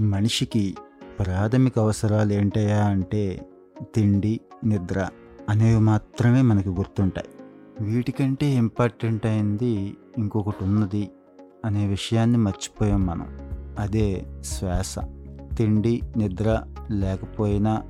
మనిషికి ప్రాథమిక అవసరాలు ఏంటయా అంటే తిండి నిద్ర అనేవి మాత్రమే మనకి గుర్తుంటాయి. వీటికంటే ఇంపార్టెంట్ అయింది ఇంకొకటి ఉన్నది అనే విషయాన్ని మర్చిపోయాం మనం. అదే శ్వాస. తిండి నిద్ర లేకపోయినా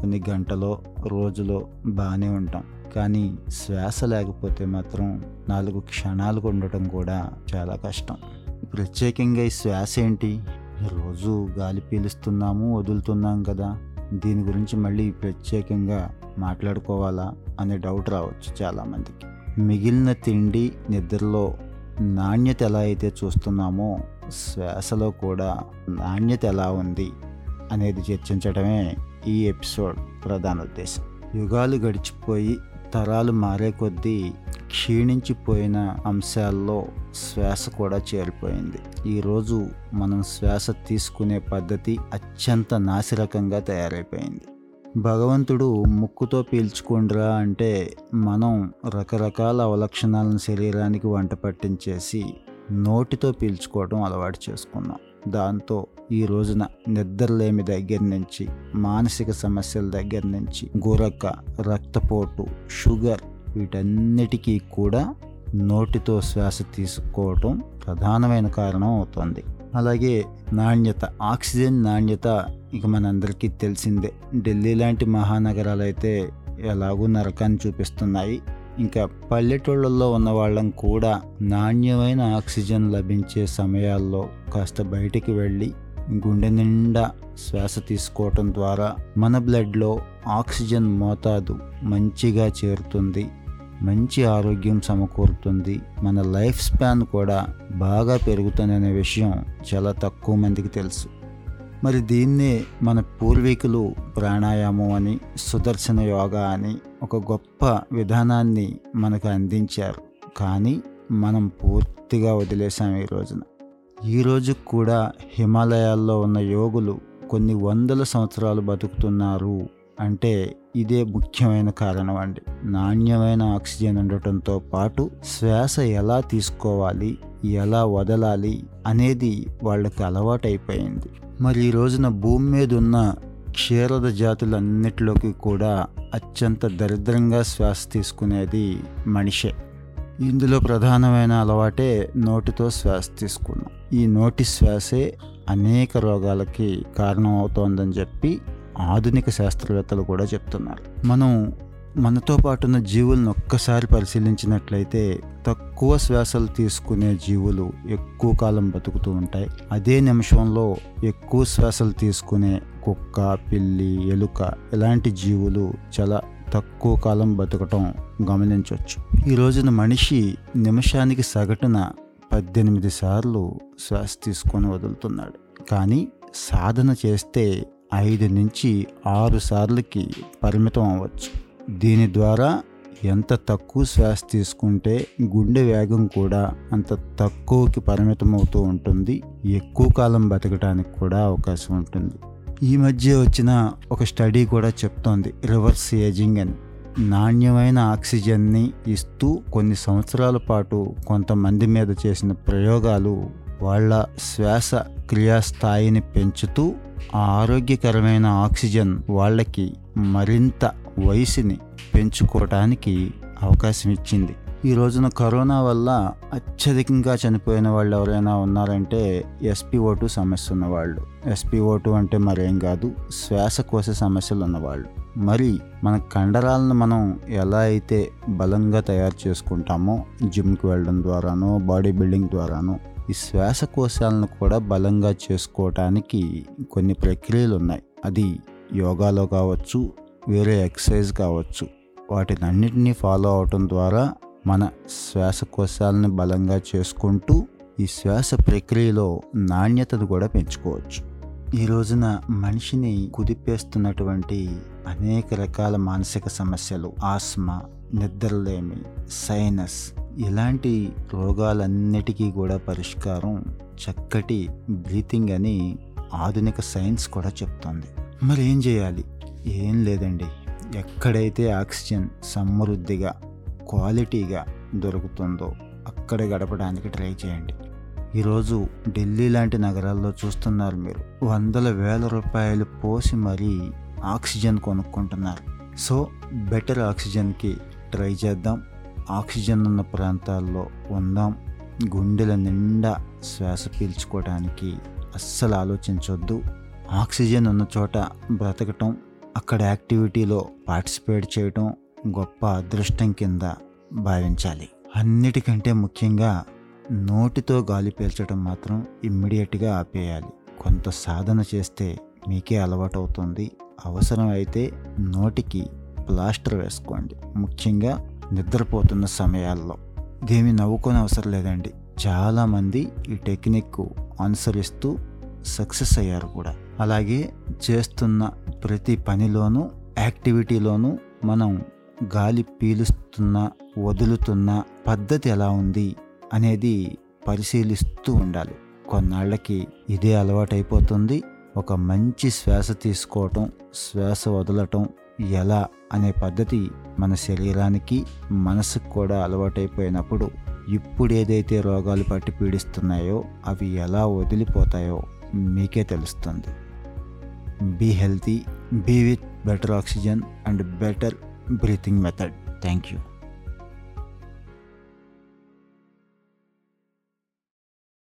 కొన్ని గంటలో రోజులో బాగానే ఉంటాం. కానీ శ్వాస లేకపోతే మాత్రం నాలుగు క్షణాలకు ఉండటం కూడా చాలా కష్టం. ప్రత్యేకంగా ఈ శ్వాస ఏంటి? రోజు గాలి పీలుస్తున్నాము వదులుతున్నాం కదా. దీని గురించి మళ్ళీ ప్రత్యేకంగా మాట్లాడుకోవాలా అనే డౌట్ రావచ్చు చాలామందికి. మిగిలిన తిండి నిద్రలో నాణ్యత ఎలా అయితే చూస్తున్నామో శ్వాసలో కూడా నాణ్యత ఎలా ఉంది అనేది చర్చించడమే ఈ ఎపిసోడ్ ప్రధాన ఉద్దేశం. యుగాలు గడిచిపోయి తరాలు మారే కొద్దీ క్షీణించిపోయిన అంశాల్లో శ్వాస కూడా చేరిపోయింది. ఈరోజు మనం శ్వాస తీసుకునే పద్ధతి అత్యంత నాసిరకంగా తయారైపోయింది. భగవంతుడు ముక్కుతో పీల్చుకుండ్రా అంటే మనం రకరకాల అవలక్షణాలను శరీరానికి వంట పట్టించేసి నోటితో పీల్చుకోవడం అలవాటు చేసుకున్నాం. దాంతో ఈ రోజున నిద్రలేమి దగ్గర నుంచి మానసిక సమస్యల దగ్గర నుంచి గురక రక్తపోటు షుగర్ వీటన్నిటికీ కూడా నోటితో శ్వాస తీసుకోవటం ప్రధానమైన కారణం అవుతుంది. అలాగే నాణ్యత ఆక్సిజన్ నాణ్యత ఇక మనందరికీ తెలిసిందే. ఢిల్లీ లాంటి మహానగరాలు అయితే ఎలాగూ నరకాన్ని చూపిస్తున్నాయి. ఇంకా పల్లెటూళ్ళల్లో ఉన్న వాళ్ళం కూడా నాణ్యమైన ఆక్సిజన్ లభించే సమయాల్లో కాస్త బయటికి వెళ్ళి గుండె నిండా శ్వాస తీసుకోవటం ద్వారా మన బ్లడ్లో ఆక్సిజన్ మోతాదు మంచిగా చేరుతుంది. మంచి ఆరోగ్యం సమకూరుతుంది. మన లైఫ్ స్పాన్ కూడా బాగా పెరుగుతుందనే విషయం చాలా తక్కువ మందికి తెలుసు. మరి దీన్నే మన పూర్వీకులు ప్రాణాయామం అని సుదర్శన యోగా అని ఒక గొప్ప విధానాన్ని మనకు అందించారు. కానీ మనం పూర్తిగా వదిలేసాం ఈ రోజున. ఈ రోజు కూడా హిమాలయాల్లో ఉన్న యోగులు కొన్ని వందల సంవత్సరాలు బతుకుతున్నారు అంటే ఇదే ముఖ్యమైన కారణం అండి. నాణ్యమైన ఆక్సిజన్ ఉండటంతో పాటు శ్వాస ఎలా తీసుకోవాలి ఎలా వదలాలి అనేది వాళ్ళకి అలవాటైపోయింది. మరి ఈ రోజున భూమి మీద ఉన్న క్షీరద జాతులన్నిటిలోకి కూడా అత్యంత దరిద్రంగా శ్వాస తీసుకునేది మనిషే. ఇందులో ప్రధానమైన అలవాటే నోటితో శ్వాస తీసుకున్నాం. ఈ నోటి శ్వాసే అనేక రోగాలకి కారణం అవుతోందని చెప్పి ఆధునిక శాస్త్రవేత్తలు కూడా చెప్తున్నారు. మనం మనతో పాటు ఉన్న జీవులను ఒక్కసారి పరిశీలించినట్లయితే తక్కువ శ్వాసలు తీసుకునే జీవులు ఎక్కువ కాలం బతుకుతూ ఉంటాయి. అదే నిమిషంలో ఎక్కువ శ్వాసలు తీసుకునే కుక్క పిల్లి ఎలుక ఇలాంటి జీవులు చాలా తక్కువ కాలం బతకటం గమనించవచ్చు. ఈ రోజున మనిషి నిమిషానికి సగటున పద్దెనిమిది సార్లు శ్వాస తీసుకొని వదులుతున్నాడు. కానీ సాధన చేస్తే ఐదు నుంచి ఆరు సార్లకి పరిమితం అవ్వచ్చు. దీని ద్వారా ఎంత తక్కువ శ్వాస తీసుకుంటే గుండె వేగం కూడా అంత తక్కువకి పరిమితం అవుతూ ఉంటుంది. ఎక్కువ కాలం బతకడానికి కూడా అవకాశం ఉంటుంది. ఈ మధ్య వచ్చిన ఒక స్టడీ కూడా చెప్తోంది. రివర్స్ ఏజింగ్ అని. నాణ్యమైన ఆక్సిజన్ని ఇస్తూ కొన్ని సంవత్సరాల పాటు కొంతమంది మీద చేసిన ప్రయోగాలు వాళ్ళ శ్వాస క్రియాస్థాయిని పెంచుతూ ఆరోగ్యకరమైన ఆక్సిజన్ వాళ్ళకి మరింత వయసుని పెంచుకోవటానికి అవకాశం ఇచ్చింది. ఈ రోజున కరోనా వల్ల అత్యధికంగా చనిపోయిన వాళ్ళు ఎవరైనా ఉన్నారంటే ఎస్పీఓ టూ సమస్య ఉన్నవాళ్ళు. ఎస్పీఓ టూ అంటే మరేం కాదు శ్వాసకోశ సమస్యలు ఉన్నవాళ్ళు. మరి మన కండరాలను మనం ఎలా అయితే బలంగా తయారు చేసుకుంటామో జిమ్కి వెళ్ళడం ద్వారానో బాడీ బిల్డింగ్ ద్వారానో ఈ శ్వాసకోశాలను కూడా బలంగా చేసుకోవటానికి కొన్ని ప్రక్రియలు ఉన్నాయి. అది యోగాలో కావచ్చు వేరే ఎక్సర్సైజ్ కావచ్చు. వాటినన్నిటినీ ఫాలో అవటం ద్వారా మన శ్వాసకోశాలను బలంగా చేసుకుంటూ ఈ శ్వాస ప్రక్రియలో నాణ్యతను కూడా పెంచుకోవచ్చు. ఈ రోజున మనిషిని కుదిపేస్తున్నటువంటి అనేక రకాల మానసిక సమస్యలు ఆస్మా నిద్రలేమి సైనస్ ఇలాంటి రోగాలన్నిటికీ కూడా పరిష్కారం చక్కటి బ్రీతింగ్ అని ఆధునిక సైన్స్ కూడా చెప్తోంది. మరి ఏం చేయాలి? ఏం లేదండి. ఎక్కడైతే ఆక్సిజన్ సమృద్ధిగా క్వాలిటీగా దొరుకుతుందో అక్కడ గడపడానికి ట్రై చేయండి. ఈరోజు ఢిల్లీ లాంటి నగరాల్లో చూస్తున్నారు మీరు. వందల వేల రూపాయలు పోసి మరీ ఆక్సిజన్ కొనుక్కుంటున్నారు. సో బెటర్ ఆక్సిజన్కి ట్రై చేద్దాం. ఆక్సిజన్ ఉన్న ప్రాంతాల్లో ఉందాం గుండెల నిండా శ్వాస పీల్చుకోవడానికి అస్సలు ఆలోచించొద్దు. ఆక్సిజన్ ఉన్న చోట బ్రతకటం అక్కడ యాక్టివిటీలో పార్టిసిపేట్ చేయటం గొప్ప అదృష్టం కింద భావించాలి. అన్నిటికంటే ముఖ్యంగా నోటితో గాలి పీల్చడం మాత్రం ఇమ్మీడియట్గా ఆపేయాలి. కొంత సాధన చేస్తే మీకే అలవాటు అవుతుంది అవసరం అయితే నోటికి ప్లాస్టర్ వేసుకోండి. ముఖ్యంగా నిద్రపోతున్న సమయాల్లో. ఇదేమి నవ్వుకొని అవసరం లేదండి. చాలామంది ఈ టెక్నిక్ అనుసరిస్తూ సక్సెస్ అయ్యారు కూడా. అలాగే చేస్తున్న ప్రతి పనిలోనూ యాక్టివిటీలోనూ మనం గాలి పీలుస్తున్న వదులుతున్న పద్ధతి ఎలా ఉంది అనేది పరిశీలిస్తూ ఉండాలి. కొన్నాళ్ళకి ఇదే అలవాటైపోతుంది. ఒక మంచి శ్వాస తీసుకోవటం శ్వాస వదలటం ఎలా అనే పద్ధతి మన శరీరానికి మనసుకు కూడా అలవాటైపోయినప్పుడు ఇప్పుడు ఏదైతే రోగాలు పట్టి పీడిస్తున్నాయో అవి ఎలా వదిలిపోతాయో మీకే తెలుస్తుంది. Be healthy be with better oxygen and better breathing method. Thank you